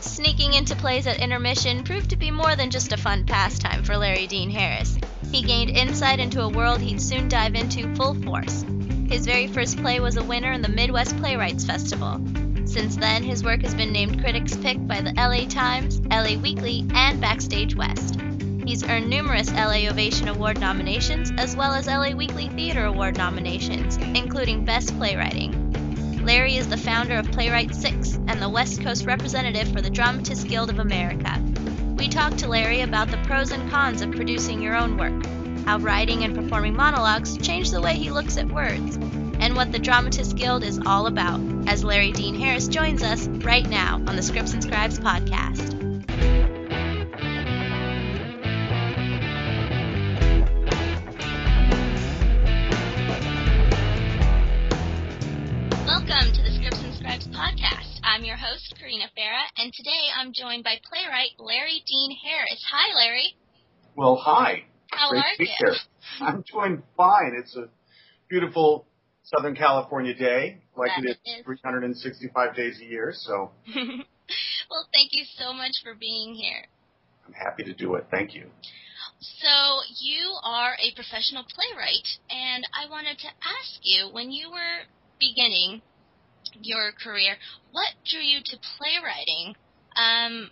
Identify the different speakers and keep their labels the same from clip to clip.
Speaker 1: Sneaking into plays at intermission proved to be more than just a fun pastime for Larry Dean Harris. He gained insight into a world he'd soon dive into full force. His very first play was a winner in the Midwest Playwrights Festival. Since then, his work has been named Critics' Pick by the LA Times, LA Weekly, and Backstage West. He's earned numerous LA Ovation Award nominations as well as LA Weekly Theater Award nominations, including Best Playwriting. Larry is the founder of Playwright Six and the West Coast representative for the Dramatists Guild of America. We talked to Larry about the pros and cons of producing your own work, how writing and performing monologues change the way he looks at words, and what the Dramatists Guild is all about, as Larry Dean Harris joins us right now on the Scripts and Scribes podcast. I'm joined by playwright Larry Dean Harris. Hi, Larry.
Speaker 2: Well, hi.
Speaker 1: How
Speaker 2: Great
Speaker 1: are
Speaker 2: to be
Speaker 1: you?
Speaker 2: here. I'm doing fine. It's a beautiful Southern California day, like
Speaker 1: That
Speaker 2: it
Speaker 1: is.
Speaker 2: is 365 days a year, so
Speaker 1: well, thank you so much for being here.
Speaker 2: I'm happy to do it. Thank you.
Speaker 1: So, you are a professional playwright, and I wanted to ask you when you were beginning your career, what drew you to playwriting um,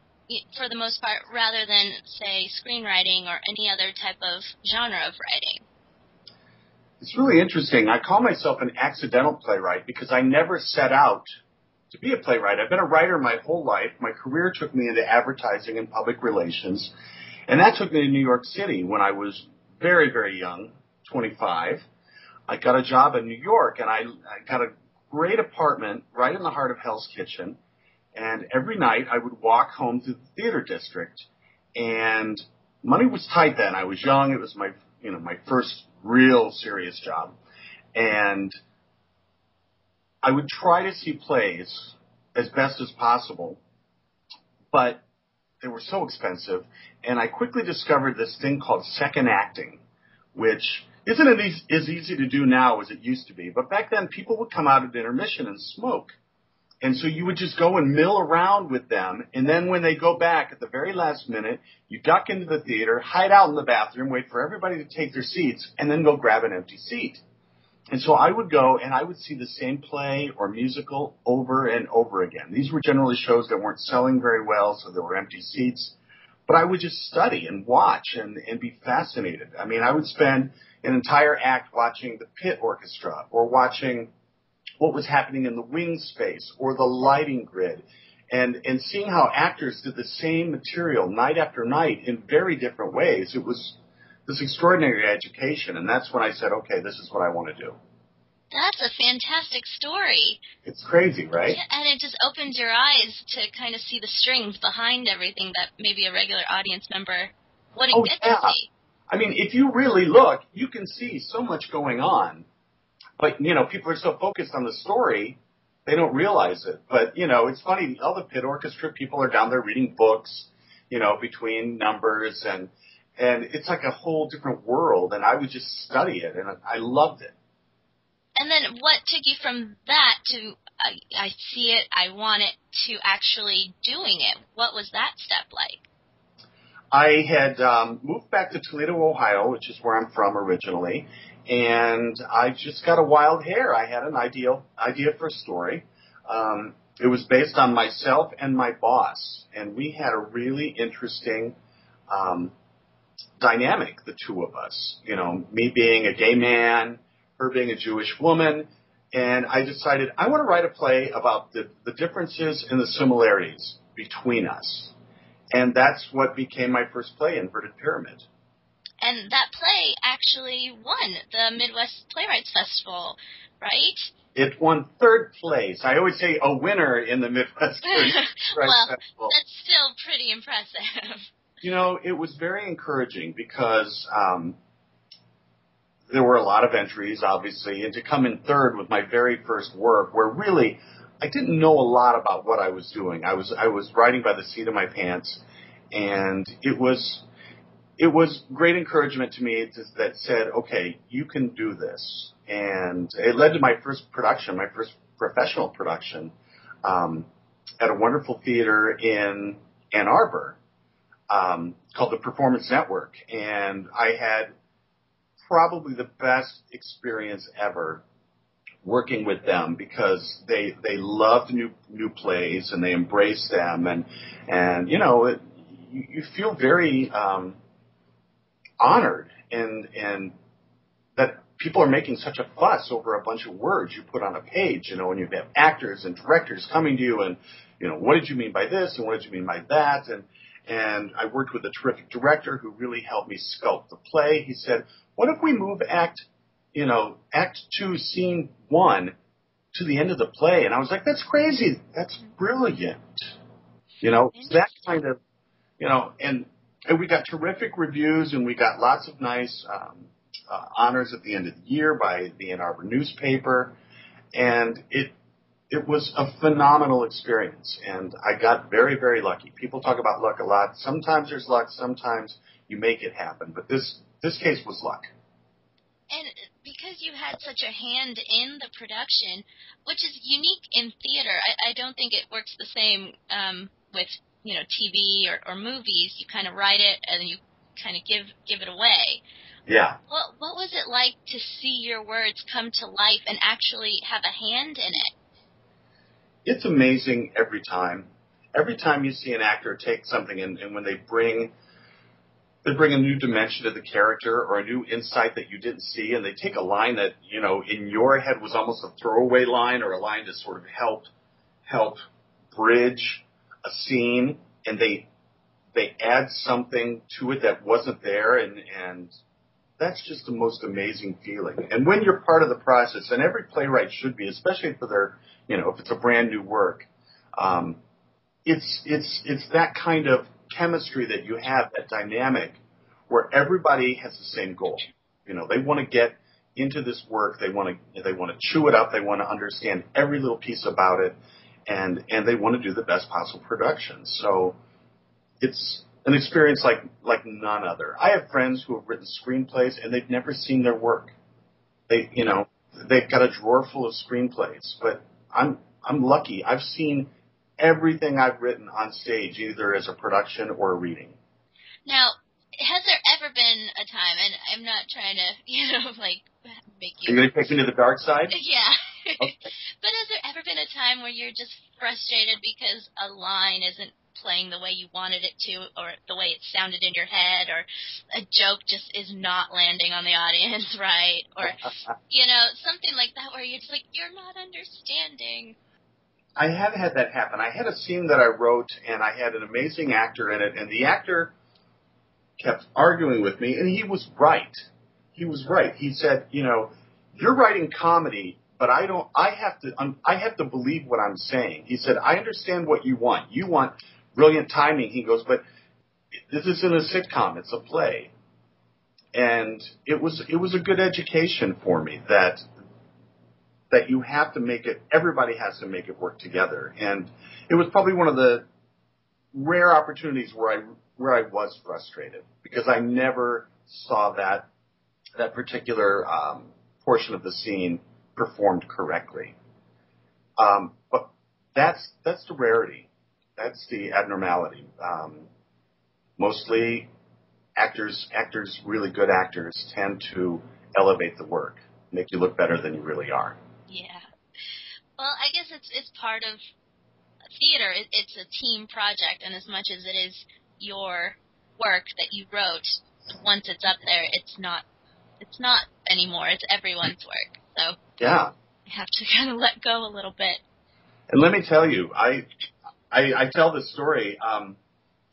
Speaker 1: for the most part rather than, say, screenwriting or any other type of genre of writing?
Speaker 2: It's really interesting. I call myself an accidental playwright because I never set out to be a playwright. I've been a writer my whole life. My career took me into advertising and public relations, and that took me to New York City when I was very, very young, 25. I got a job in New York, and I, I got a great apartment right in the heart of Hell's Kitchen. And every night I would walk home to the theater district, and money was tight then. I was young. It was my, you know, my first real serious job, and I would try to see plays as best as possible, but they were so expensive. And I quickly discovered this thing called second acting, which isn't as easy to do now as it used to be. But back then, people would come out at intermission and smoke. And so you would just go and mill around with them. And then when they go back at the very last minute, you duck into the theater, hide out in the bathroom, wait for everybody to take their seats, and then go grab an empty seat. And so I would go and I would see the same play or musical over and over again. These were generally shows that weren't selling very well, so there were empty seats. But I would just study and watch and, and be fascinated. I mean, I would spend an entire act watching the pit orchestra or watching what was happening in the wing space or the lighting grid and, and seeing how actors did the same material night after night in very different ways. It was this extraordinary education. And that's when I said, okay, this is what I want to do.
Speaker 1: That's a fantastic story.
Speaker 2: It's crazy, right?
Speaker 1: Yeah, and it just opens your eyes to kind of see the strings behind everything that maybe a regular audience member wouldn't
Speaker 2: Oh,
Speaker 1: get
Speaker 2: yeah.
Speaker 1: to see.
Speaker 2: I mean, if you really look, you can see so much going on. But, you know, people are so focused on the story, they don't realize it. But, you know, it's funny, all the pit orchestra people are down there reading books, you know, between numbers and, and it's like a whole different world and I would just study it and I loved it.
Speaker 1: And then what took you from that to I, I see it, I want it, to actually doing it? What was that step like?
Speaker 2: I had um, moved back to Toledo, Ohio, which is where I'm from originally, and I just got a wild hair. I had an ideal idea for a story. Um, it was based on myself and my boss, and we had a really interesting um, dynamic, the two of us. You know, me being a gay man, her being a Jewish woman, and I decided I want to write a play about the, the differences and the similarities between us. And that's what became my first play, Inverted Pyramid.
Speaker 1: And that play actually won the Midwest Playwrights Festival, right?
Speaker 2: It won third place. I always say a winner in the Midwest Playwrights
Speaker 1: well,
Speaker 2: Festival.
Speaker 1: that's still pretty impressive.
Speaker 2: You know, it was very encouraging because um, there were a lot of entries, obviously, and to come in third with my very first work, where really I didn't know a lot about what I was doing. I was I was writing by the seat of my pants, and it was it was great encouragement to me to, that said, okay, you can do this, and it led to my first production, my first professional production. Um, at a wonderful theater in Ann Arbor um, called the Performance Network, and I had probably the best experience ever working with them because they they loved new new plays and they embraced them and and you know it, you, you feel very um, honored and and that people are making such a fuss over a bunch of words you put on a page, you know, and you have actors and directors coming to you and, you know, what did you mean by this and what did you mean by that? And, and I worked with a terrific director who really helped me sculpt the play. He said, what if we move act, you know, act two, scene one to the end of the play? And I was like, that's crazy. That's brilliant. You know, that kind of, you know, and, and we got terrific reviews and we got lots of nice, um, uh, honors at the end of the year by the Ann Arbor newspaper, and it it was a phenomenal experience. And I got very very lucky. People talk about luck a lot. Sometimes there's luck. Sometimes you make it happen. But this this case was luck.
Speaker 1: And because you had such a hand in the production, which is unique in theater, I, I don't think it works the same um, with you know TV or, or movies. You kind of write it and then you kind of give give it away.
Speaker 2: Yeah.
Speaker 1: What What was it like to see your words come to life and actually have a hand in it?
Speaker 2: It's amazing every time. Every time you see an actor take something and, and when they bring they bring a new dimension to the character or a new insight that you didn't see and they take a line that, you know, in your head was almost a throwaway line or a line to sort of help help bridge a scene and they they add something to it that wasn't there and and that's just the most amazing feeling. And when you're part of the process, and every playwright should be, especially for their, you know, if it's a brand new work, um, it's it's it's that kind of chemistry that you have, that dynamic, where everybody has the same goal. You know, they want to get into this work, they want to they want to chew it up, they want to understand every little piece about it, and and they want to do the best possible production. So it's an experience like like none other. I have friends who have written screenplays and they've never seen their work. They, you know, they've got a drawer full of screenplays, but I'm I'm lucky. I've seen everything I've written on stage, either as a production or a reading.
Speaker 1: Now, has there ever been a time, and I'm not trying to, you know, like make you.
Speaker 2: Are you going to take me to the dark side?
Speaker 1: Yeah. Okay. But has there ever been a time where you're just frustrated because a line isn't playing the way you wanted it to, or the way it sounded in your head, or a joke just is not landing on the audience right, or you know something like that where you're just like you're not understanding.
Speaker 2: I have had that happen. I had a scene that I wrote, and I had an amazing actor in it, and the actor kept arguing with me, and he was right. He was right. He said, you know, you're writing comedy, but I don't. I have to. Um, I have to believe what I'm saying. He said, I understand what you want. You want brilliant timing. He goes, but this isn't a sitcom; it's a play. And it was it was a good education for me that that you have to make it. Everybody has to make it work together. And it was probably one of the rare opportunities where I where I was frustrated because I never saw that that particular um, portion of the scene performed correctly. Um, but that's that's the rarity that's the abnormality. Um, mostly, actors, actors, really good actors, tend to elevate the work, make you look better than you really are.
Speaker 1: Yeah. Well, I guess it's it's part of theater. It, it's a team project, and as much as it is your work that you wrote, once it's up there, it's not it's not anymore. It's everyone's work. So
Speaker 2: yeah,
Speaker 1: you have to kind of let go a little bit.
Speaker 2: And let me tell you, I I, I tell this story. Um,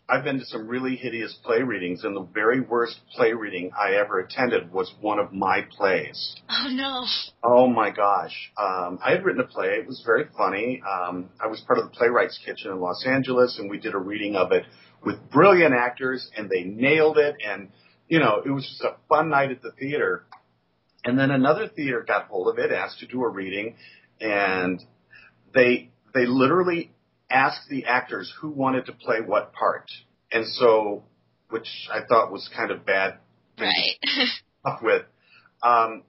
Speaker 2: I've been to some really hideous play readings, and the very worst play reading I ever attended was one of my plays.
Speaker 1: Oh no!
Speaker 2: Oh my gosh! Um, I had written a play. It was very funny. Um, I was part of the Playwrights Kitchen in Los Angeles, and we did a reading of it with brilliant actors, and they nailed it. And you know, it was just a fun night at the theater. And then another theater got hold of it, asked to do a reading, and they they literally asked the actors who wanted to play what part. And so, which I thought was kind of bad.
Speaker 1: Right.
Speaker 2: Up with. Um,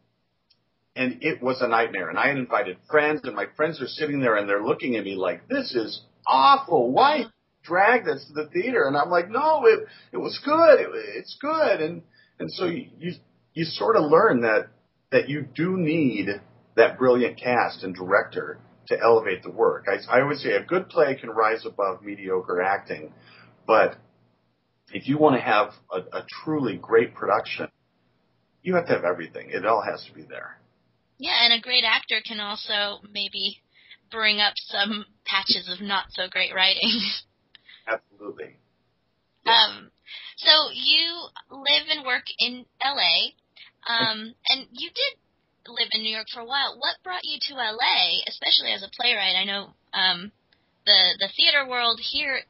Speaker 2: and it was a nightmare. And I had invited friends, and my friends are sitting there and they're looking at me like, this is awful. Why drag this to the theater?" And I'm like, "No, it it was good. It, it's good." And and so you, you you sort of learn that that you do need that brilliant cast and director to elevate the work. I, I always say a good play can rise above mediocre acting, but if you want to have a, a truly great production, you have to have everything. It all has to be there.
Speaker 1: Yeah, and a great actor can also maybe bring up some patches of not so great writing.
Speaker 2: Absolutely.
Speaker 1: Um, so you live and work in LA, um, and you did live in New York for a while. What brought you to LA, especially as a playwright? I know um, the the theater world here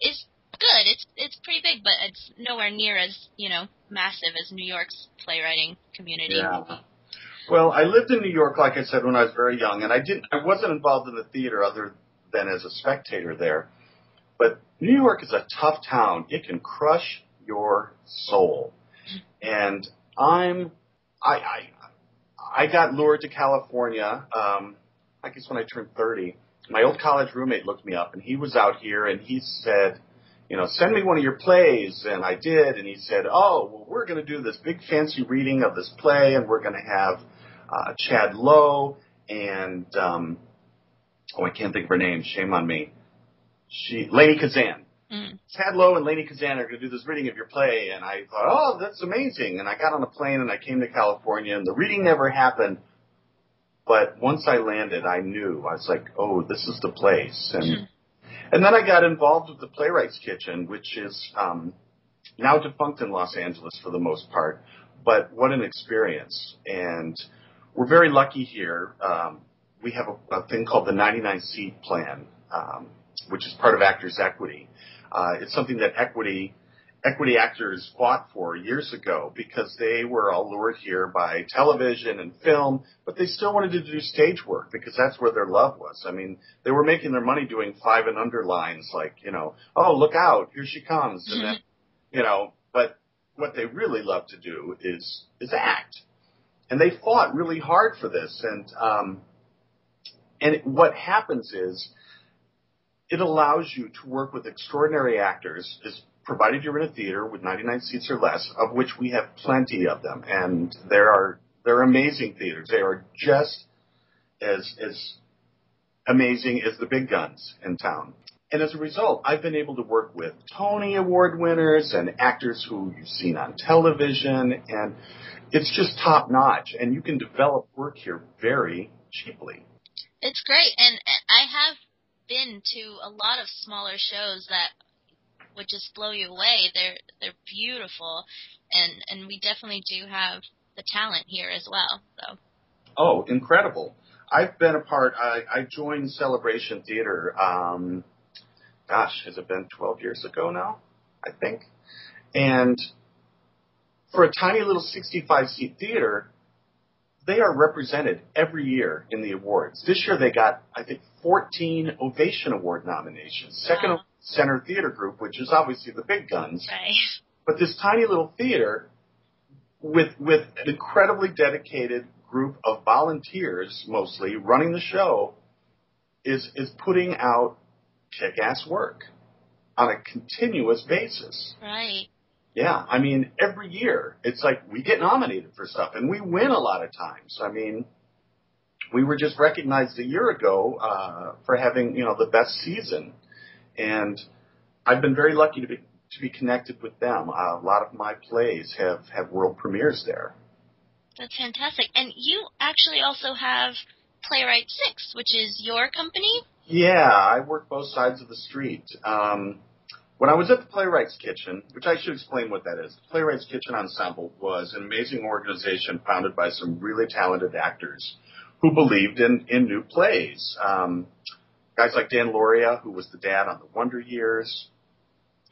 Speaker 1: is good. It's it's pretty big, but it's nowhere near as you know massive as New York's playwriting community.
Speaker 2: Yeah. Well, I lived in New York, like I said, when I was very young, and I didn't. I wasn't involved in the theater other than as a spectator there. But New York is a tough town. It can crush your soul. And I'm, I, I, I got lured to California. Um, I guess when I turned 30, my old college roommate looked me up, and he was out here, and he said, you know, send me one of your plays, and I did, and he said, oh, well, we're going to do this big fancy reading of this play, and we're going to have uh, Chad Lowe and um, oh, I can't think of her name. Shame on me. She, Lainie Kazan. Mm. Lowe and Lainie Kazan are going to do this reading of your play, and I thought, oh, that's amazing. And I got on a plane and I came to California, and the reading never happened. But once I landed, I knew I was like, oh, this is the place. And mm. and then I got involved with the Playwrights Kitchen, which is um, now defunct in Los Angeles for the most part. But what an experience! And we're very lucky here. Um, we have a, a thing called the 99 seat plan, um, which is part of Actors Equity. Uh, it's something that equity equity actors fought for years ago because they were all lured here by television and film, but they still wanted to do stage work because that's where their love was. I mean, they were making their money doing five and under lines like, you know, oh, look out, here she comes. And then, you know, but what they really love to do is, is act. And they fought really hard for this. And, um, and what happens is, it allows you to work with extraordinary actors, is provided you're in a theater with 99 seats or less, of which we have plenty of them, and there are they're amazing theaters. They are just as as amazing as the big guns in town. And as a result, I've been able to work with Tony Award winners and actors who you've seen on television, and it's just top notch. And you can develop work here very cheaply.
Speaker 1: It's great, and I have been to a lot of smaller shows that would just blow you away. They're they're beautiful, and and we definitely do have the talent here as well. So.
Speaker 2: Oh, incredible! I've been a part. I, I joined Celebration Theater. Um, gosh, has it been 12 years ago now? I think. And for a tiny little 65 seat theater, they are represented every year in the awards. This year they got, I think, 14 Ovation Award nominations. Second wow. Center Theater Group, which is obviously the big guns.
Speaker 1: Right.
Speaker 2: But this tiny little theater with, with an incredibly dedicated group of volunteers, mostly running the show, is, is putting out kick-ass work on a continuous basis.
Speaker 1: Right.
Speaker 2: Yeah, I mean, every year it's like we get nominated for stuff and we win a lot of times. I mean, we were just recognized a year ago uh, for having you know the best season, and I've been very lucky to be to be connected with them. Uh, a lot of my plays have have world premieres there.
Speaker 1: That's fantastic, and you actually also have Playwright Six, which is your company.
Speaker 2: Yeah, I work both sides of the street. Um, when I was at the Playwrights Kitchen, which I should explain what that is, the Playwrights Kitchen Ensemble was an amazing organization founded by some really talented actors who believed in, in new plays. Um, guys like Dan Lauria, who was the dad on the Wonder Years,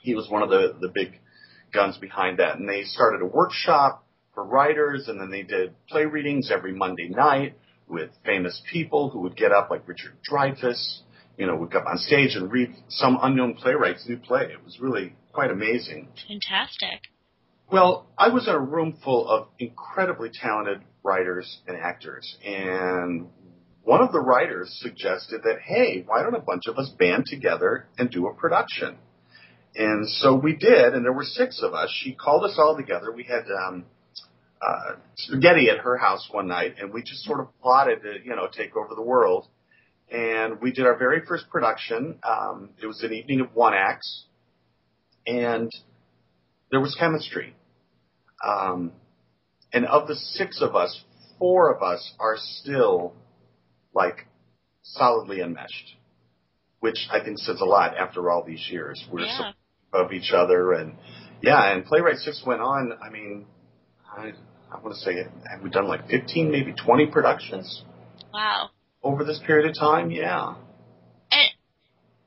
Speaker 2: he was one of the, the big guns behind that. And they started a workshop for writers, and then they did play readings every Monday night with famous people who would get up, like Richard Dreyfuss, you know, would go up on stage and read some unknown playwright's new play. It was really quite amazing.
Speaker 1: Fantastic.
Speaker 2: Well, I was in a room full of incredibly talented writers and actors, and one of the writers suggested that, hey, why don't a bunch of us band together and do a production? And so we did, and there were six of us. She called us all together. We had um, uh, spaghetti at her house one night, and we just sort of plotted to, you know, take over the world. And we did our very first production. Um, it was an evening of one acts, and there was chemistry. Um, and of the six of us, four of us are still like solidly enmeshed, which I think says a lot after all these years. We're
Speaker 1: Yeah.
Speaker 2: so of each other, and yeah, and Playwright Six went on. I mean, I I want to say, have we done like fifteen, maybe twenty productions
Speaker 1: Wow.
Speaker 2: Over this period of time? Yeah.
Speaker 1: And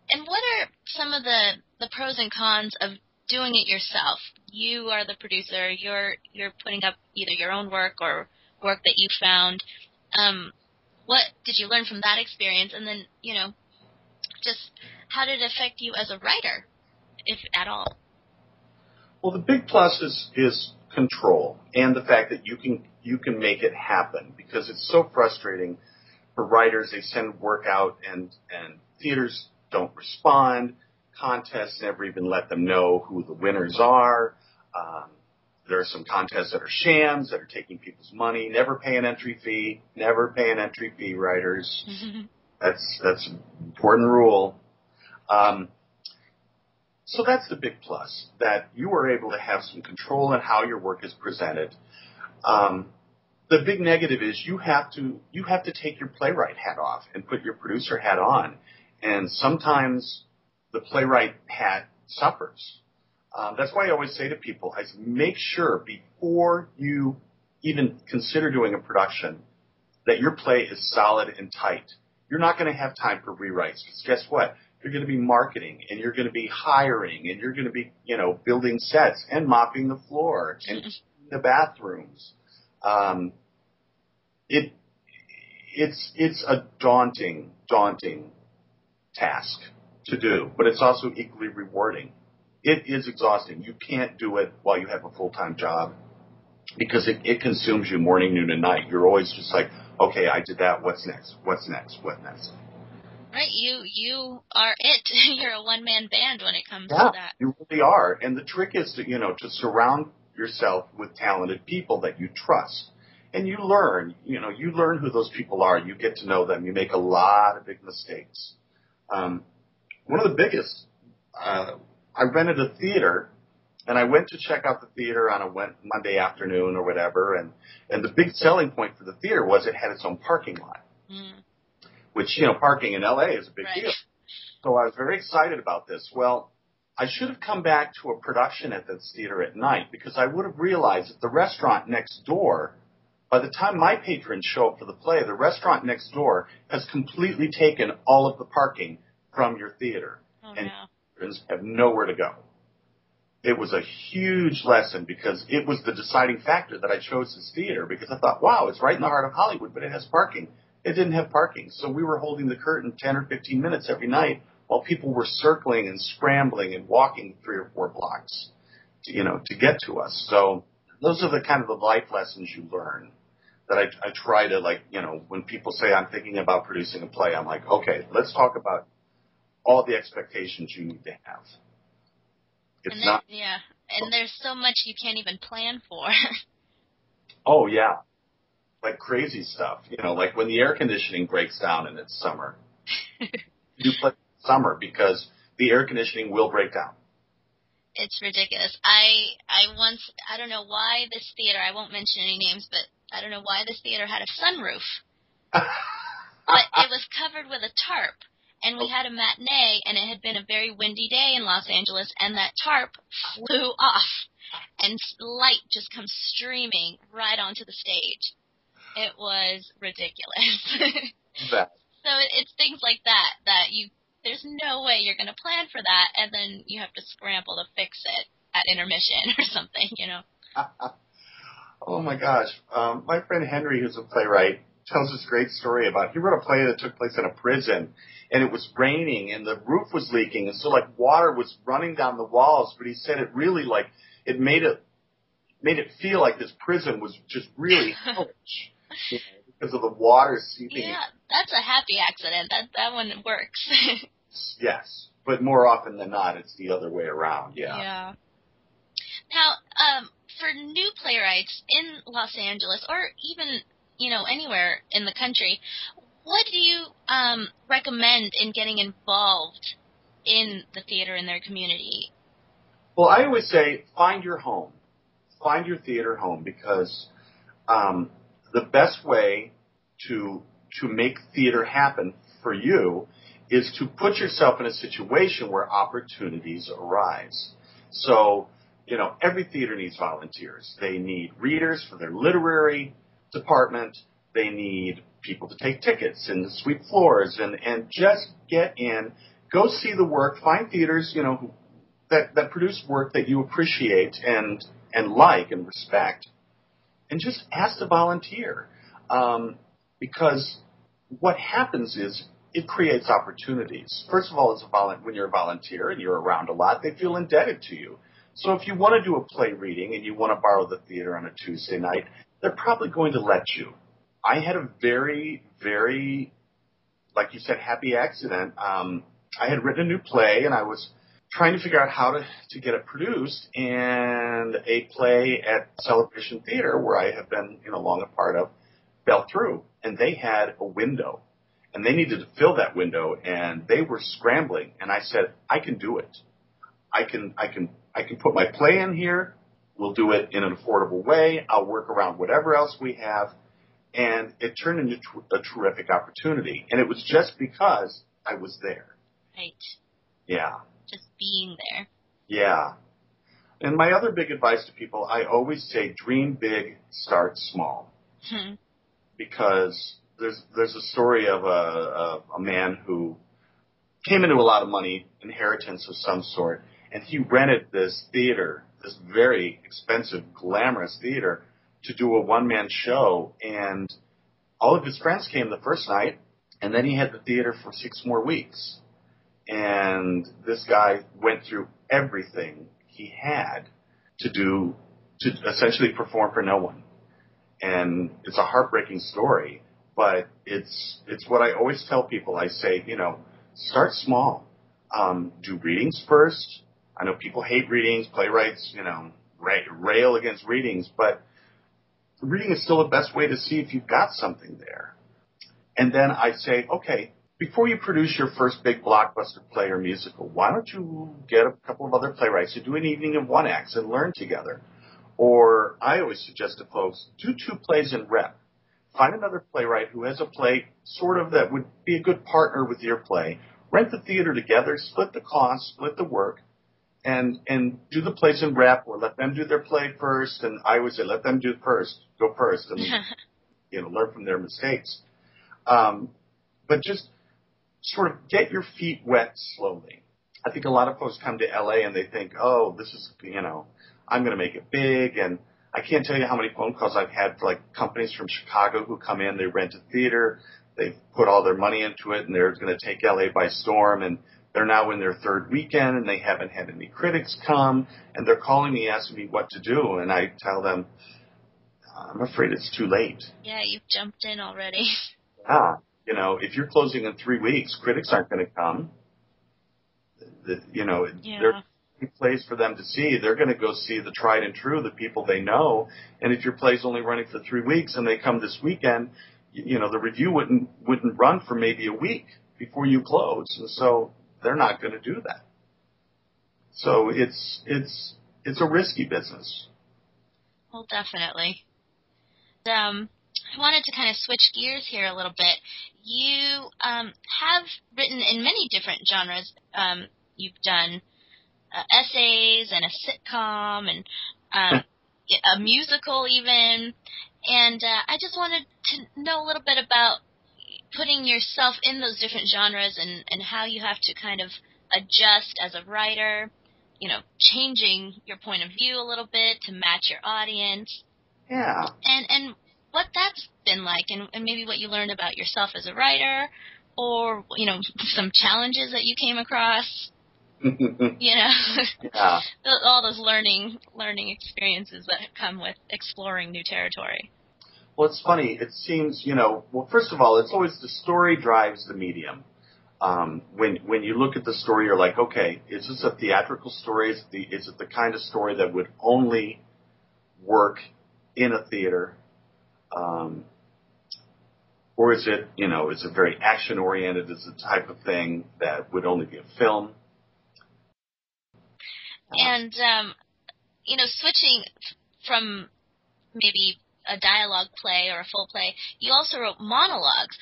Speaker 1: and what are some of the the pros and cons of doing it yourself? You are the producer. You're you're putting up either your own work or work that you found. Um, what did you learn from that experience? And then you know, just how did it affect you as a writer, if at all?
Speaker 2: Well, the big plus is is control and the fact that you can you can make it happen because it's so frustrating for writers. They send work out and and theaters don't respond. Contests never even let them know who the winners are. Um, there are some contests that are shams that are taking people's money. Never pay an entry fee. Never pay an entry fee, writers. That's that's an important rule. Um, so that's the big plus that you are able to have some control in how your work is presented. Um, the big negative is you have to you have to take your playwright hat off and put your producer hat on, and sometimes the playwright hat suffers. Um, that's why I always say to people, I say, make sure before you even consider doing a production that your play is solid and tight. You're not going to have time for rewrites because guess what? You're going to be marketing and you're going to be hiring and you're going to be, you know, building sets and mopping the floor and the bathrooms. Um, it, it's, it's a daunting, daunting task to do, but it's also equally rewarding. It is exhausting. You can't do it while you have a full-time job because it, it consumes you morning, noon, and night. You're always just like, okay, I did that. What's next? What's next? What next?
Speaker 1: Right, you you are it. You're a one man band when it comes
Speaker 2: Yeah,
Speaker 1: to that.
Speaker 2: you really are. And the trick is to, you know, to surround yourself with talented people that you trust. And you learn, you know, you learn who those people are. You get to know them. You make a lot of big mistakes. Um, one of the biggest, uh, I rented a theater and I went to check out the theater on a Monday afternoon or whatever. And, and the big selling point for the theater was it had its own parking lot,
Speaker 1: Mm,
Speaker 2: which, you know, parking in LA is a big
Speaker 1: right.
Speaker 2: deal. So I was very excited about this. Well, I should have come back to a production at this theater at night because I would have realized that the restaurant next door, by the time my patrons show up for the play, the restaurant next door has completely taken all of the parking from your theater.
Speaker 1: Oh
Speaker 2: And-
Speaker 1: no.
Speaker 2: Patrons have nowhere to go. It was a huge lesson because it was the deciding factor that I chose this theater because I thought, wow, it's right in the heart of Hollywood, but it has parking. It didn't have parking. So we were holding the curtain 10 or 15 minutes every night while people were circling and scrambling and walking three or four blocks, to, you know, to get to us. So those are the kind of the life lessons you learn that I, I try to like, you know, when people say I'm thinking about producing a play, I'm like, okay, let's talk about all the expectations you need to have. It's
Speaker 1: and then,
Speaker 2: not,
Speaker 1: yeah, and there's so much you can't even plan for.
Speaker 2: oh yeah, like crazy stuff, you know, like when the air conditioning breaks down and it's summer, you play summer because the air conditioning will break down.
Speaker 1: it's ridiculous. I I once I don't know why this theater I won't mention any names, but I don't know why this theater had a sunroof, but it was covered with a tarp. And we had a matinee, and it had been a very windy day in Los Angeles, and that tarp flew off, and light just comes streaming right onto the stage. It was ridiculous.
Speaker 2: that.
Speaker 1: So it's things like that that you there's no way you're going to plan for that, and then you have to scramble to fix it at intermission or something, you know.
Speaker 2: Oh my gosh. Um, my friend Henry, who's a playwright, tells this great story about he wrote a play that took place in a prison and it was raining and the roof was leaking and so like water was running down the walls, but he said it really like it made it made it feel like this prison was just really hellish you know, because of the water seeping.
Speaker 1: Yeah, that's a happy accident. That that one works.
Speaker 2: yes, but more often than not, it's the other way around. Yeah.
Speaker 1: Yeah. Now, um, for new playwrights in Los Angeles, or even you know anywhere in the country, what do you um, recommend in getting involved in the theater in their community?
Speaker 2: Well, I always say find your home, find your theater home because um, the best way to to make theater happen for you is to put yourself in a situation where opportunities arise. So, you know, every theater needs volunteers. They need readers for their literary department. They need people to take tickets and sweep floors and, and just get in, go see the work, find theaters, you know, that, that produce work that you appreciate and, and like and respect and just ask to volunteer. Um, because what happens is it creates opportunities. First of all, as a volu- when you're a volunteer and you're around a lot, they feel indebted to you. So if you want to do a play reading and you want to borrow the theater on a Tuesday night, they're probably going to let you. I had a very, very, like you said, happy accident. Um, I had written a new play and I was trying to figure out how to, to get it produced and a play at Celebration Theater where I have been, you know, long a part of fell through and they had a window and they needed to fill that window and they were scrambling and I said, I can do it. I can, I can, I can put my play in here. We'll do it in an affordable way. I'll work around whatever else we have. And it turned into a terrific opportunity. And it was just because I was there.
Speaker 1: Right.
Speaker 2: Yeah.
Speaker 1: Just being there.
Speaker 2: Yeah. And my other big advice to people, I always say dream big, start small.
Speaker 1: Hmm.
Speaker 2: Because there's there's a story of a, a a man who came into a lot of money, inheritance of some sort, and he rented this theater, this very expensive, glamorous theater, to do a one man show. And all of his friends came the first night, and then he had the theater for six more weeks. And this guy went through everything he had to do to essentially perform for no one. And it's a heartbreaking story but it's it's what I always tell people. I say, you know, start small. Um, do readings first. I know people hate readings. Playwrights, you know, rail against readings, but reading is still the best way to see if you've got something there. And then I say, okay, before you produce your first big blockbuster play or musical, why don't you get a couple of other playwrights to do an evening of one acts and learn together? Or I always suggest to folks, do two plays in rep find another playwright who has a play sort of that would be a good partner with your play. Rent the theater together, split the cost, split the work, and and do the plays in rep or let them do their play first. And I always say let them do first, go first, and you know learn from their mistakes. Um, but just sort of get your feet wet slowly. I think a lot of folks come to LA and they think, oh, this is you know I'm going to make it big and I can't tell you how many phone calls I've had for like companies from Chicago who come in, they rent a theater, they've put all their money into it, and they're going to take LA by storm, and they're now in their third weekend, and they haven't had any critics come, and they're calling me asking me what to do, and I tell them, I'm afraid it's too late.
Speaker 1: Yeah, you've jumped in already.
Speaker 2: Yeah, you know, if you're closing in three weeks, critics aren't going to come. The, you know,
Speaker 1: yeah.
Speaker 2: they're plays for them to see, they're going to go see the tried and true, the people they know. And if your play's only running for three weeks and they come this weekend, you know, the review wouldn't, wouldn't run for maybe a week before you close. And so they're not going to do that. So it's, it's, it's a risky business.
Speaker 1: Well, definitely. Um, I wanted to kind of switch gears here a little bit. You um, have written in many different genres. Um, you've done uh, essays and a sitcom and um, a musical even. And uh, I just wanted to know a little bit about putting yourself in those different genres and, and how you have to kind of adjust as a writer, you know, changing your point of view a little bit to match your audience.
Speaker 2: Yeah.
Speaker 1: And and what that's been like and, and maybe what you learned about yourself as a writer or, you know, some challenges that you came across. you know,
Speaker 2: yeah.
Speaker 1: all those learning learning experiences that come with exploring new territory.
Speaker 2: Well, it's funny. It seems, you know, well, first of all, it's always the story drives the medium. Um, when when you look at the story, you're like, okay, is this a theatrical story? Is, the, is it the kind of story that would only work in a theater? Um, or is it, you know, is it very action oriented? Is it the type of thing that would only be a film?
Speaker 1: And um, you know, switching from maybe a dialogue play or a full play, you also wrote monologues.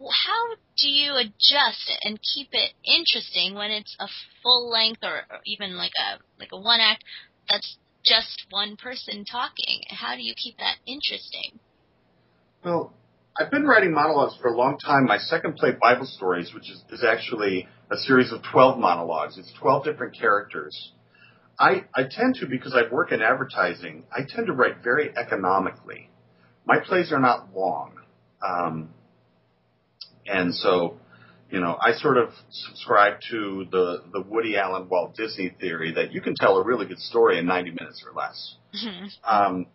Speaker 1: How do you adjust and keep it interesting when it's a full length or, or even like a like a one act that's just one person talking? How do you keep that interesting?
Speaker 2: Well, I've been writing monologues for a long time. My second play, Bible Stories, which is, is actually a series of 12 monologues. It's 12 different characters. I, I tend to, because I work in advertising, I tend to write very economically. My plays are not long. Um, and so, you know, I sort of subscribe to the, the Woody Allen Walt Disney theory that you can tell a really good story in 90 minutes or less. Mm-hmm. Um,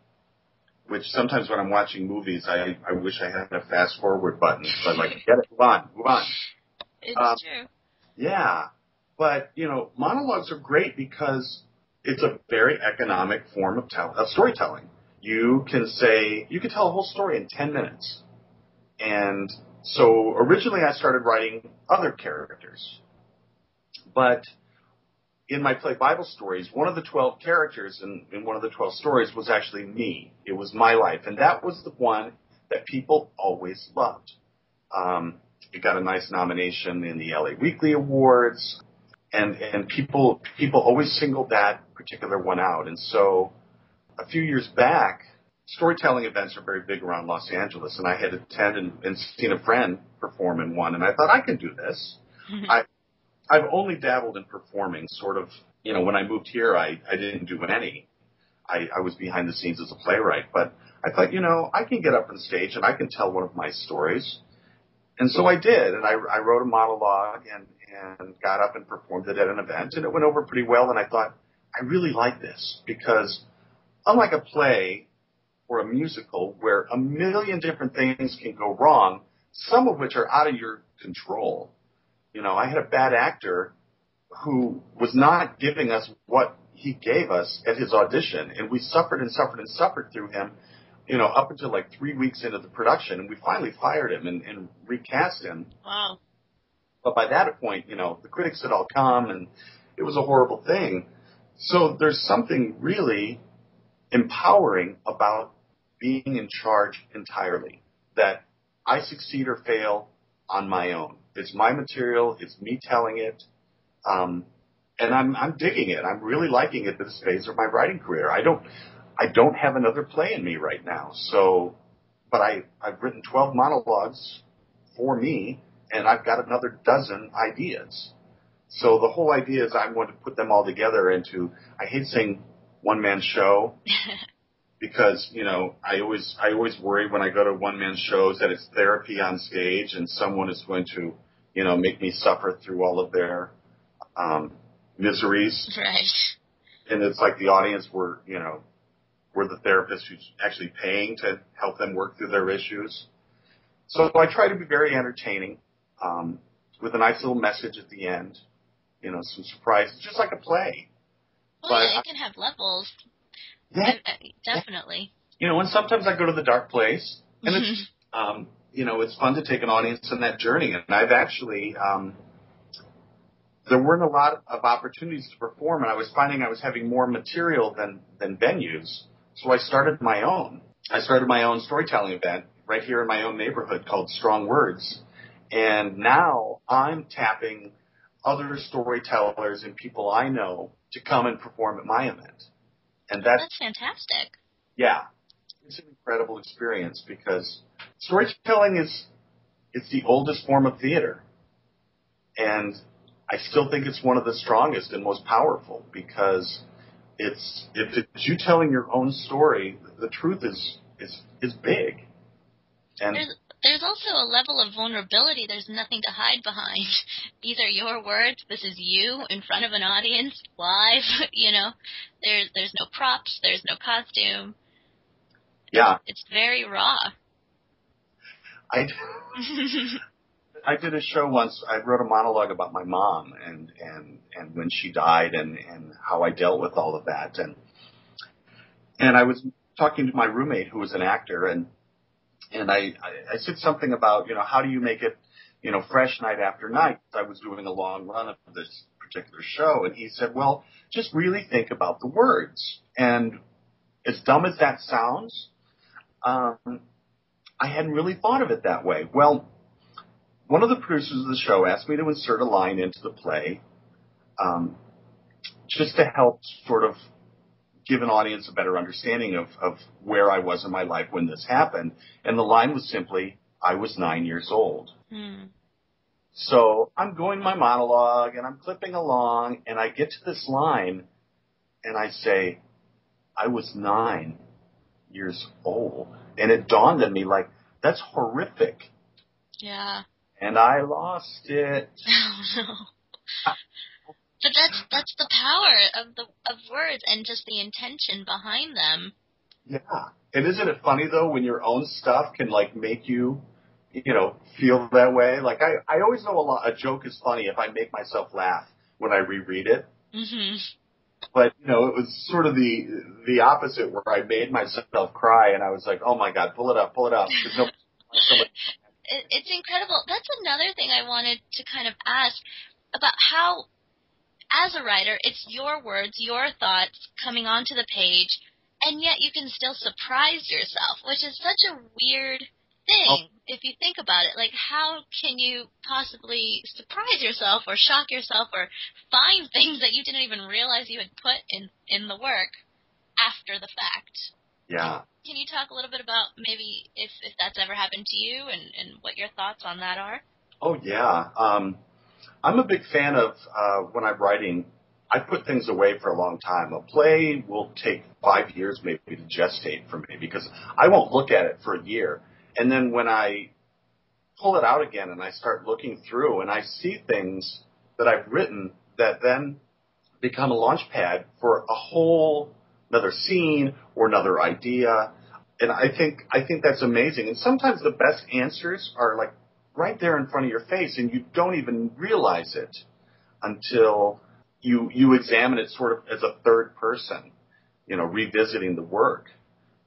Speaker 2: which sometimes when I'm watching movies, I, I wish I had a fast forward button. So I'm like, get it, move on, move on.
Speaker 1: It's um, true.
Speaker 2: Yeah. But, you know, monologues are great because it's a very economic form of, tell- of storytelling. You can say, you can tell a whole story in 10 minutes. And so originally I started writing other characters. But in my play Bible stories, one of the 12 characters in, in one of the 12 stories was actually me. It was my life. And that was the one that people always loved. Um, it got a nice nomination in the LA Weekly Awards and and people people always singled that particular one out. And so, a few years back, storytelling events are very big around Los Angeles, and I had attended and, and seen a friend perform in one, and I thought I can do this. Mm-hmm. I I've only dabbled in performing, sort of. You know, when I moved here, I I didn't do any. I, I was behind the scenes as a playwright, but I thought, you know, I can get up on stage and I can tell one of my stories. And so I did, and I, I wrote a monologue, and and got up and performed it at an event, and it went over pretty well. And I thought, I really like this because unlike a play or a musical where a million different things can go wrong, some of which are out of your control. You know, I had a bad actor who was not giving us what he gave us at his audition, and we suffered and suffered and suffered through him, you know, up until like three weeks into the production, and we finally fired him and, and recast him.
Speaker 1: Wow.
Speaker 2: But by that point, you know, the critics had all come and it was a horrible thing. So there's something really empowering about being in charge entirely. That I succeed or fail on my own. It's my material. It's me telling it. Um, and I'm, I'm digging it. I'm really liking it this phase of my writing career. I don't, I don't have another play in me right now. So, but I, I've written 12 monologues for me and I've got another dozen ideas. So the whole idea is I'm going to put them all together into, I hate saying one man show because, you know, I always, I always worry when I go to one man shows that it's therapy on stage and someone is going to, you know, make me suffer through all of their, um, miseries.
Speaker 1: Right.
Speaker 2: And it's like the audience were, you know, we're the therapist who's actually paying to help them work through their issues. So I try to be very entertaining um, with a nice little message at the end. You know, some surprises, just like a play.
Speaker 1: Well, but yeah, it can have levels. Yeah, definitely.
Speaker 2: You know, and sometimes I go to the dark place, and it's um, you know it's fun to take an audience on that journey. And I've actually um, there weren't a lot of opportunities to perform, and I was finding I was having more material than than venues. So I started my own. I started my own storytelling event right here in my own neighborhood called Strong Words, and now I'm tapping other storytellers and people I know to come and perform at my event. And that's,
Speaker 1: that's fantastic.
Speaker 2: Yeah. It's an incredible experience because storytelling is it's the oldest form of theater. And I still think it's one of the strongest and most powerful because it's if it's you telling your own story, the truth is is is big.
Speaker 1: And there's, there's also a level of vulnerability. There's nothing to hide behind. These are your words. This is you in front of an audience live. You know, there's there's no props. There's no costume.
Speaker 2: Yeah.
Speaker 1: It's, it's very raw.
Speaker 2: I I did a show once. I wrote a monologue about my mom and and and when she died and and how I dealt with all of that and and I was talking to my roommate who was an actor and and I I, said something about you know how do you make it you know fresh night after night. I was doing a long run of this particular show and he said, well, just really think about the words and as dumb as that sounds, um, I hadn't really thought of it that way. Well, one of the producers of the show asked me to insert a line into the play, um, just to help sort of give an audience a better understanding of, of where I was in my life when this happened. And the line was simply, I was nine years old. Hmm. So I'm going my monologue and I'm clipping along and I get to this line and I say, I was nine years old. And it dawned on me like, that's horrific.
Speaker 1: Yeah.
Speaker 2: And I lost it.
Speaker 1: Oh no. But that's that's the power of the of words and just the intention behind them.
Speaker 2: Yeah. And isn't it funny though when your own stuff can like make you you know, feel that way? Like I I always know a lot a joke is funny if I make myself laugh when I reread it.
Speaker 1: Mhm.
Speaker 2: But you know, it was sort of the the opposite where I made myself cry and I was like, "Oh my god, pull it up, pull it up." No,
Speaker 1: it, it's incredible. That's another thing I wanted to kind of ask about how as a writer, it's your words, your thoughts coming onto the page, and yet you can still surprise yourself, which is such a weird thing oh. if you think about it. Like, how can you possibly surprise yourself or shock yourself or find things that you didn't even realize you had put in in the work after the fact?
Speaker 2: Yeah.
Speaker 1: Can you talk a little bit about maybe if if that's ever happened to you and and what your thoughts on that are?
Speaker 2: Oh yeah. Um, I'm a big fan of uh, when I'm writing. I put things away for a long time. A play will take five years maybe to gestate for me because I won't look at it for a year and then when I pull it out again and I start looking through and I see things that I've written that then become a launch pad for a whole another scene or another idea. And I think I think that's amazing. And sometimes the best answers are like right there in front of your face and you don't even realize it until you you examine it sort of as a third person, you know, revisiting the work.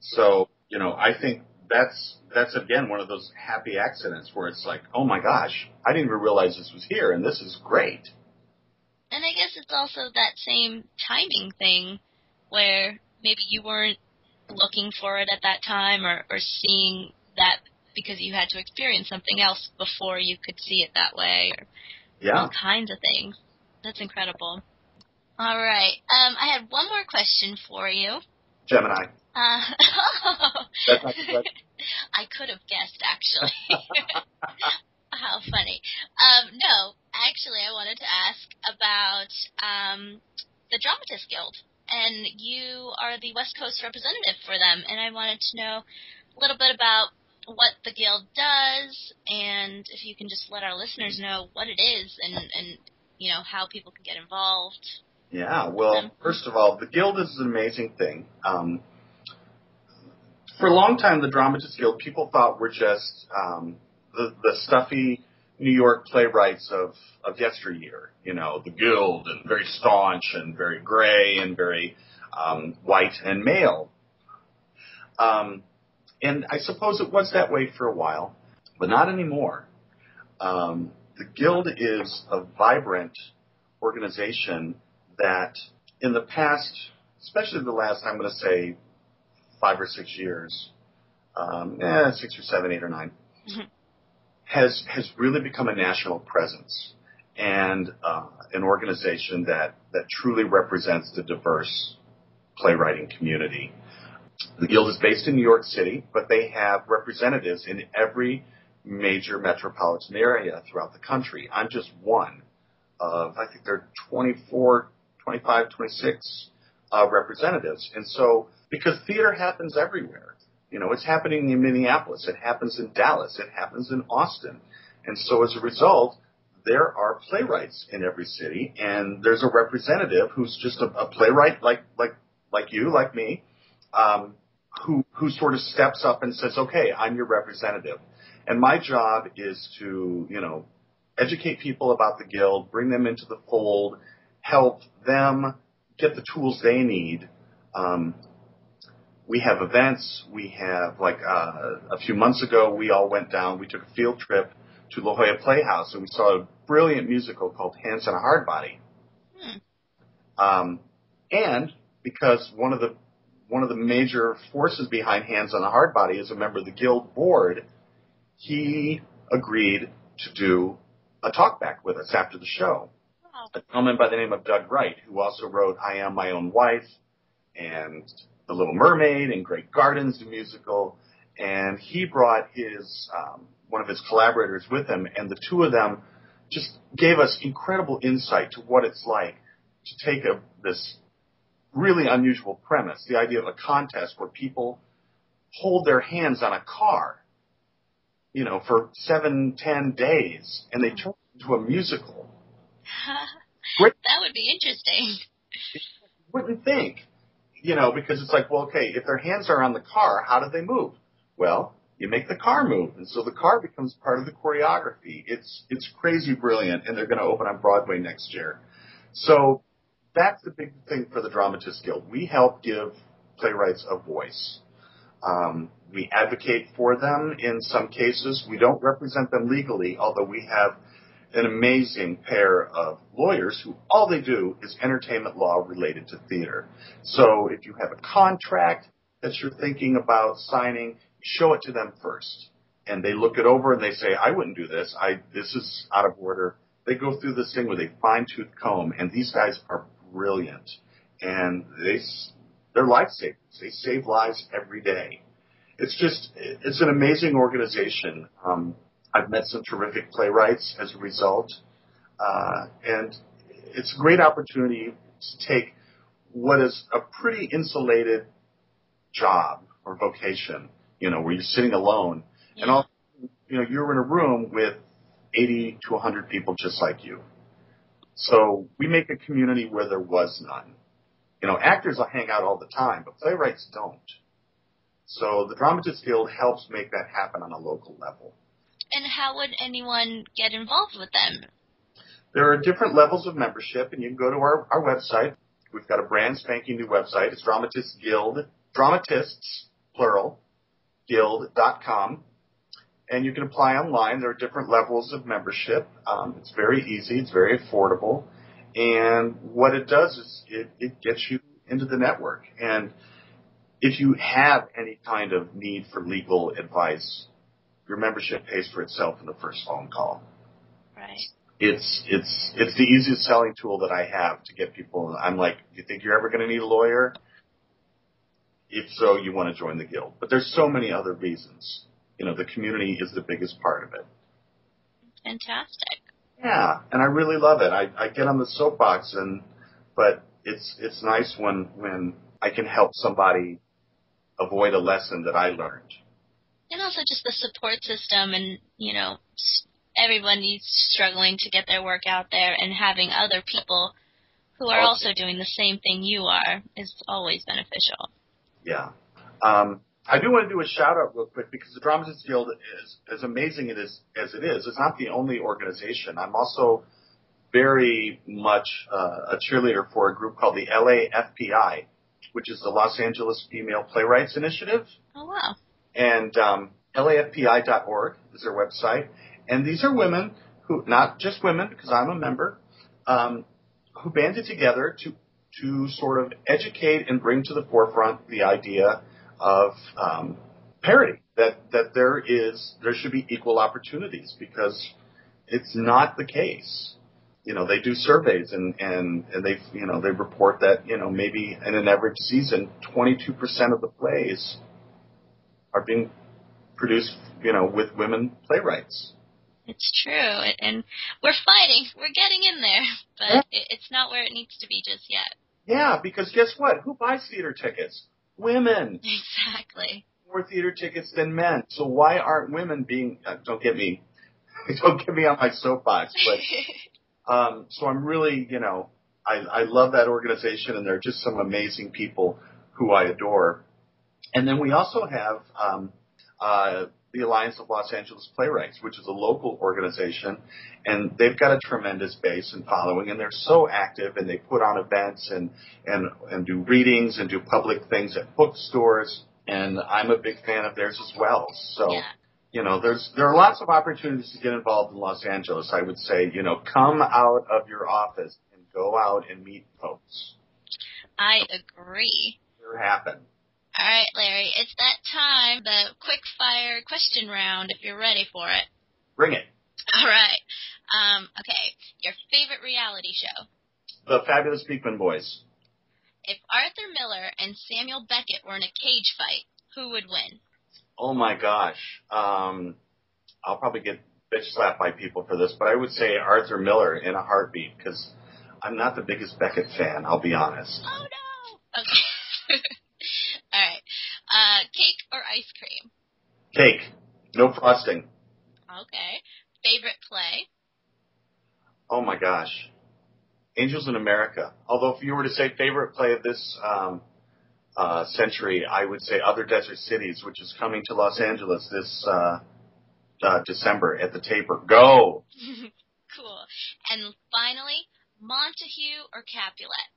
Speaker 2: So, you know, I think that's that's again one of those happy accidents where it's like, oh my gosh, I didn't even realize this was here, and this is great.
Speaker 1: And I guess it's also that same timing thing where maybe you weren't looking for it at that time or, or seeing that because you had to experience something else before you could see it that way or
Speaker 2: yeah.
Speaker 1: all kinds of things. That's incredible. All right. Um, I had one more question for you.
Speaker 2: Gemini.
Speaker 1: Uh,
Speaker 2: That's not correct.
Speaker 1: I could have guessed, actually. How funny. Um, no, actually, I wanted to ask about um, the Dramatists Guild. And you are the West Coast representative for them. And I wanted to know a little bit about what the Guild does and if you can just let our listeners know what it is and, and you know, how people can get involved.
Speaker 2: Yeah, well, first of all, the Guild is an amazing thing. Um, for a long time, the Dramatists Guild people thought were just um, the, the stuffy New York playwrights of, of yesteryear. You know, the Guild and very staunch and very gray and very um, white and male. Um, and I suppose it was that way for a while, but not anymore. Um, the Guild is a vibrant organization that in the past, especially the last, I'm going to say five or six years, um, eh, six or seven, eight or 9 mm-hmm. has has really become a national presence and uh, an organization that that truly represents the diverse playwriting community. The Guild is based in New York City, but they have representatives in every major metropolitan area throughout the country. I'm just one of, I think there are 24, 25, 26 uh, representatives. And so because theater happens everywhere. You know, it's happening in Minneapolis, it happens in Dallas, it happens in Austin. And so as a result, there are playwrights in every city and there's a representative who's just a, a playwright like like like you, like me, um, who who sort of steps up and says, "Okay, I'm your representative," and my job is to you know educate people about the guild, bring them into the fold, help them get the tools they need. Um, we have events. We have like uh, a few months ago, we all went down. We took a field trip to La Jolla Playhouse, and we saw a brilliant musical called Hands on a Hard Body. Hmm. Um, and because one of the one of the major forces behind Hands on a Hard Body is a member of the guild board, he agreed to do a talkback with us after the show. Wow. A gentleman by the name of Doug Wright, who also wrote I Am My Own Wife and The Little Mermaid and Grey Gardens, the musical. And he brought his um, one of his collaborators with him, and the two of them just gave us incredible insight to what it's like to take a, this really unusual premise, the idea of a contest where people hold their hands on a car, you know, for seven, ten days, and they turn it into a musical.
Speaker 1: Great. That would be interesting.
Speaker 2: Wouldn't think, you know, because it's like, well, okay, if their hands are on the car, how do they move? Well, you make the car move, and so the car becomes part of the choreography. It's it's crazy brilliant, and they're going to open on Broadway next year. So that's the big thing for the Dramatists Guild. We help give playwrights a voice. Um, we advocate for them in some cases. We don't represent them legally, although we have an amazing pair of lawyers who all they do is entertainment law related to theater. So if you have a contract that you're thinking about signing, show it to them first. And they look it over and they say, I wouldn't do this. I, this is out of order. They go through this thing with a fine tooth comb and these guys are brilliant, and they they're lifesavers. They save lives every day. It's just it's an amazing organization. Um, I've met some terrific playwrights as a result, uh, and it's a great opportunity to take what is a pretty insulated job or vocation, you know, where you're sitting alone, and all, you know, you're in a room with 80 to 100 people just like you. So we make a community where there was none. You know, actors will hang out all the time, but playwrights don't. So the Dramatists Guild helps make that happen on a local level.
Speaker 1: And how would anyone get involved with them?
Speaker 2: There are different levels of membership, and you can go to our, our website. We've got a brand spanking new website. It's Dramatists Guild, Dramatists, plural, guild.com and you can apply online. There are different levels of membership. Um, it's very easy. It's very affordable. And what it does is it, it gets you into the network. And if you have any kind of need for legal advice, your membership pays for itself in the first phone call.
Speaker 1: Right.
Speaker 2: It's it's it's the easiest selling tool that I have to get people. I'm like, do you think you're ever going to need a lawyer? If so, you want to join the guild. But there's so many other reasons you know, the community is the biggest part of it.
Speaker 1: Fantastic.
Speaker 2: Yeah, and I really love it. I, I get on the soapbox and, but it's, it's nice when, when I can help somebody avoid a lesson that I learned.
Speaker 1: And also just the support system and, you know, s everybody's struggling to get their work out there and having other people who are also doing the same thing you are is always beneficial.
Speaker 2: Yeah. Um, I do want to do a shout out real quick because the Dramatists Guild is as amazing it is as it is. It's not the only organization. I'm also very much uh, a cheerleader for a group called the LAFPI, which is the Los Angeles Female Playwrights Initiative.
Speaker 1: Oh wow!
Speaker 2: And um, LAFPI.org is their website, and these are women who, not just women, because I'm a member, um, who banded together to to sort of educate and bring to the forefront the idea of um, parity. That that there is there should be equal opportunities because it's not the case. You know, they do surveys and and and they you know they report that you know maybe in an average season, 22% of the plays are being produced you know with women playwrights.
Speaker 1: It's true, and we're fighting. We're getting in there, but yeah. it's not where it needs to be just yet.
Speaker 2: Yeah, because guess what? Who buys theater tickets? Women.
Speaker 1: Exactly.
Speaker 2: More theater tickets than men. So why aren't women being? Uh, don't get me, don't get me on my soapbox. But um, so I'm really, you know, I, I love that organization, and there are just some amazing people who I adore. And then we also have um, uh, the Alliance of Los Angeles Playwrights, which is a local organization, and they've got a tremendous base and following, and they're so active, and they put on events and and and do readings and do public things at bookstores, and I'm a big fan of theirs as well. So.
Speaker 1: Yeah.
Speaker 2: You know, there's there are lots of opportunities to get involved in Los Angeles. I would say, you know, come out of your office and go out and meet folks.
Speaker 1: I agree.
Speaker 2: Happen.
Speaker 1: All right, Larry, it's that time, the quick fire question round, if you're ready for it.
Speaker 2: Bring it.
Speaker 1: All right. Um, okay, your favorite reality show.
Speaker 2: The Fabulous Beekman Boys.
Speaker 1: If Arthur Miller and Samuel Beckett were in a cage fight, who would win?
Speaker 2: Oh my gosh. Um, I'll probably get bitch slapped by people for this, but I would say Arthur Miller in a heartbeat because I'm not the biggest Beckett fan. I'll be honest.
Speaker 1: Oh no. Okay. All right. Uh, cake or ice cream?
Speaker 2: Cake, no frosting.
Speaker 1: Okay. Favorite play?
Speaker 2: Oh my gosh. Angels in America. Although if you were to say favorite play of this um, uh, century, I would say Other Desert Cities, which is coming to Los Angeles this uh, uh, December at the Taper. Go!
Speaker 1: cool. And finally, Montague or Capulet?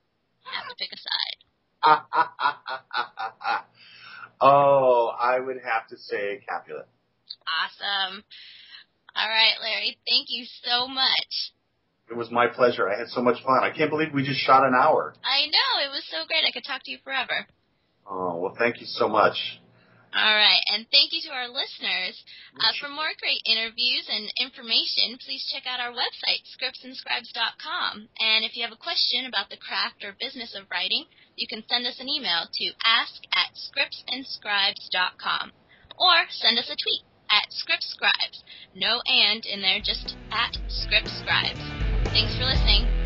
Speaker 1: I Have to pick a side.
Speaker 2: oh, I would have to say Capulet.
Speaker 1: Awesome. All right, Larry. Thank you so much.
Speaker 2: It was my pleasure. I had so much fun. I can't believe we just shot an hour.
Speaker 1: I know. It was so great. I could talk to you forever.
Speaker 2: Oh, well, thank you so much.
Speaker 1: All right, and thank you to our listeners. Uh, for more great interviews and information, please check out our website, scriptsandscribes.com. And if you have a question about the craft or business of writing, you can send us an email to ask at scriptsandscribes.com or send us a tweet at scriptscribes. No and in there, just at scriptscribes. Thanks for listening.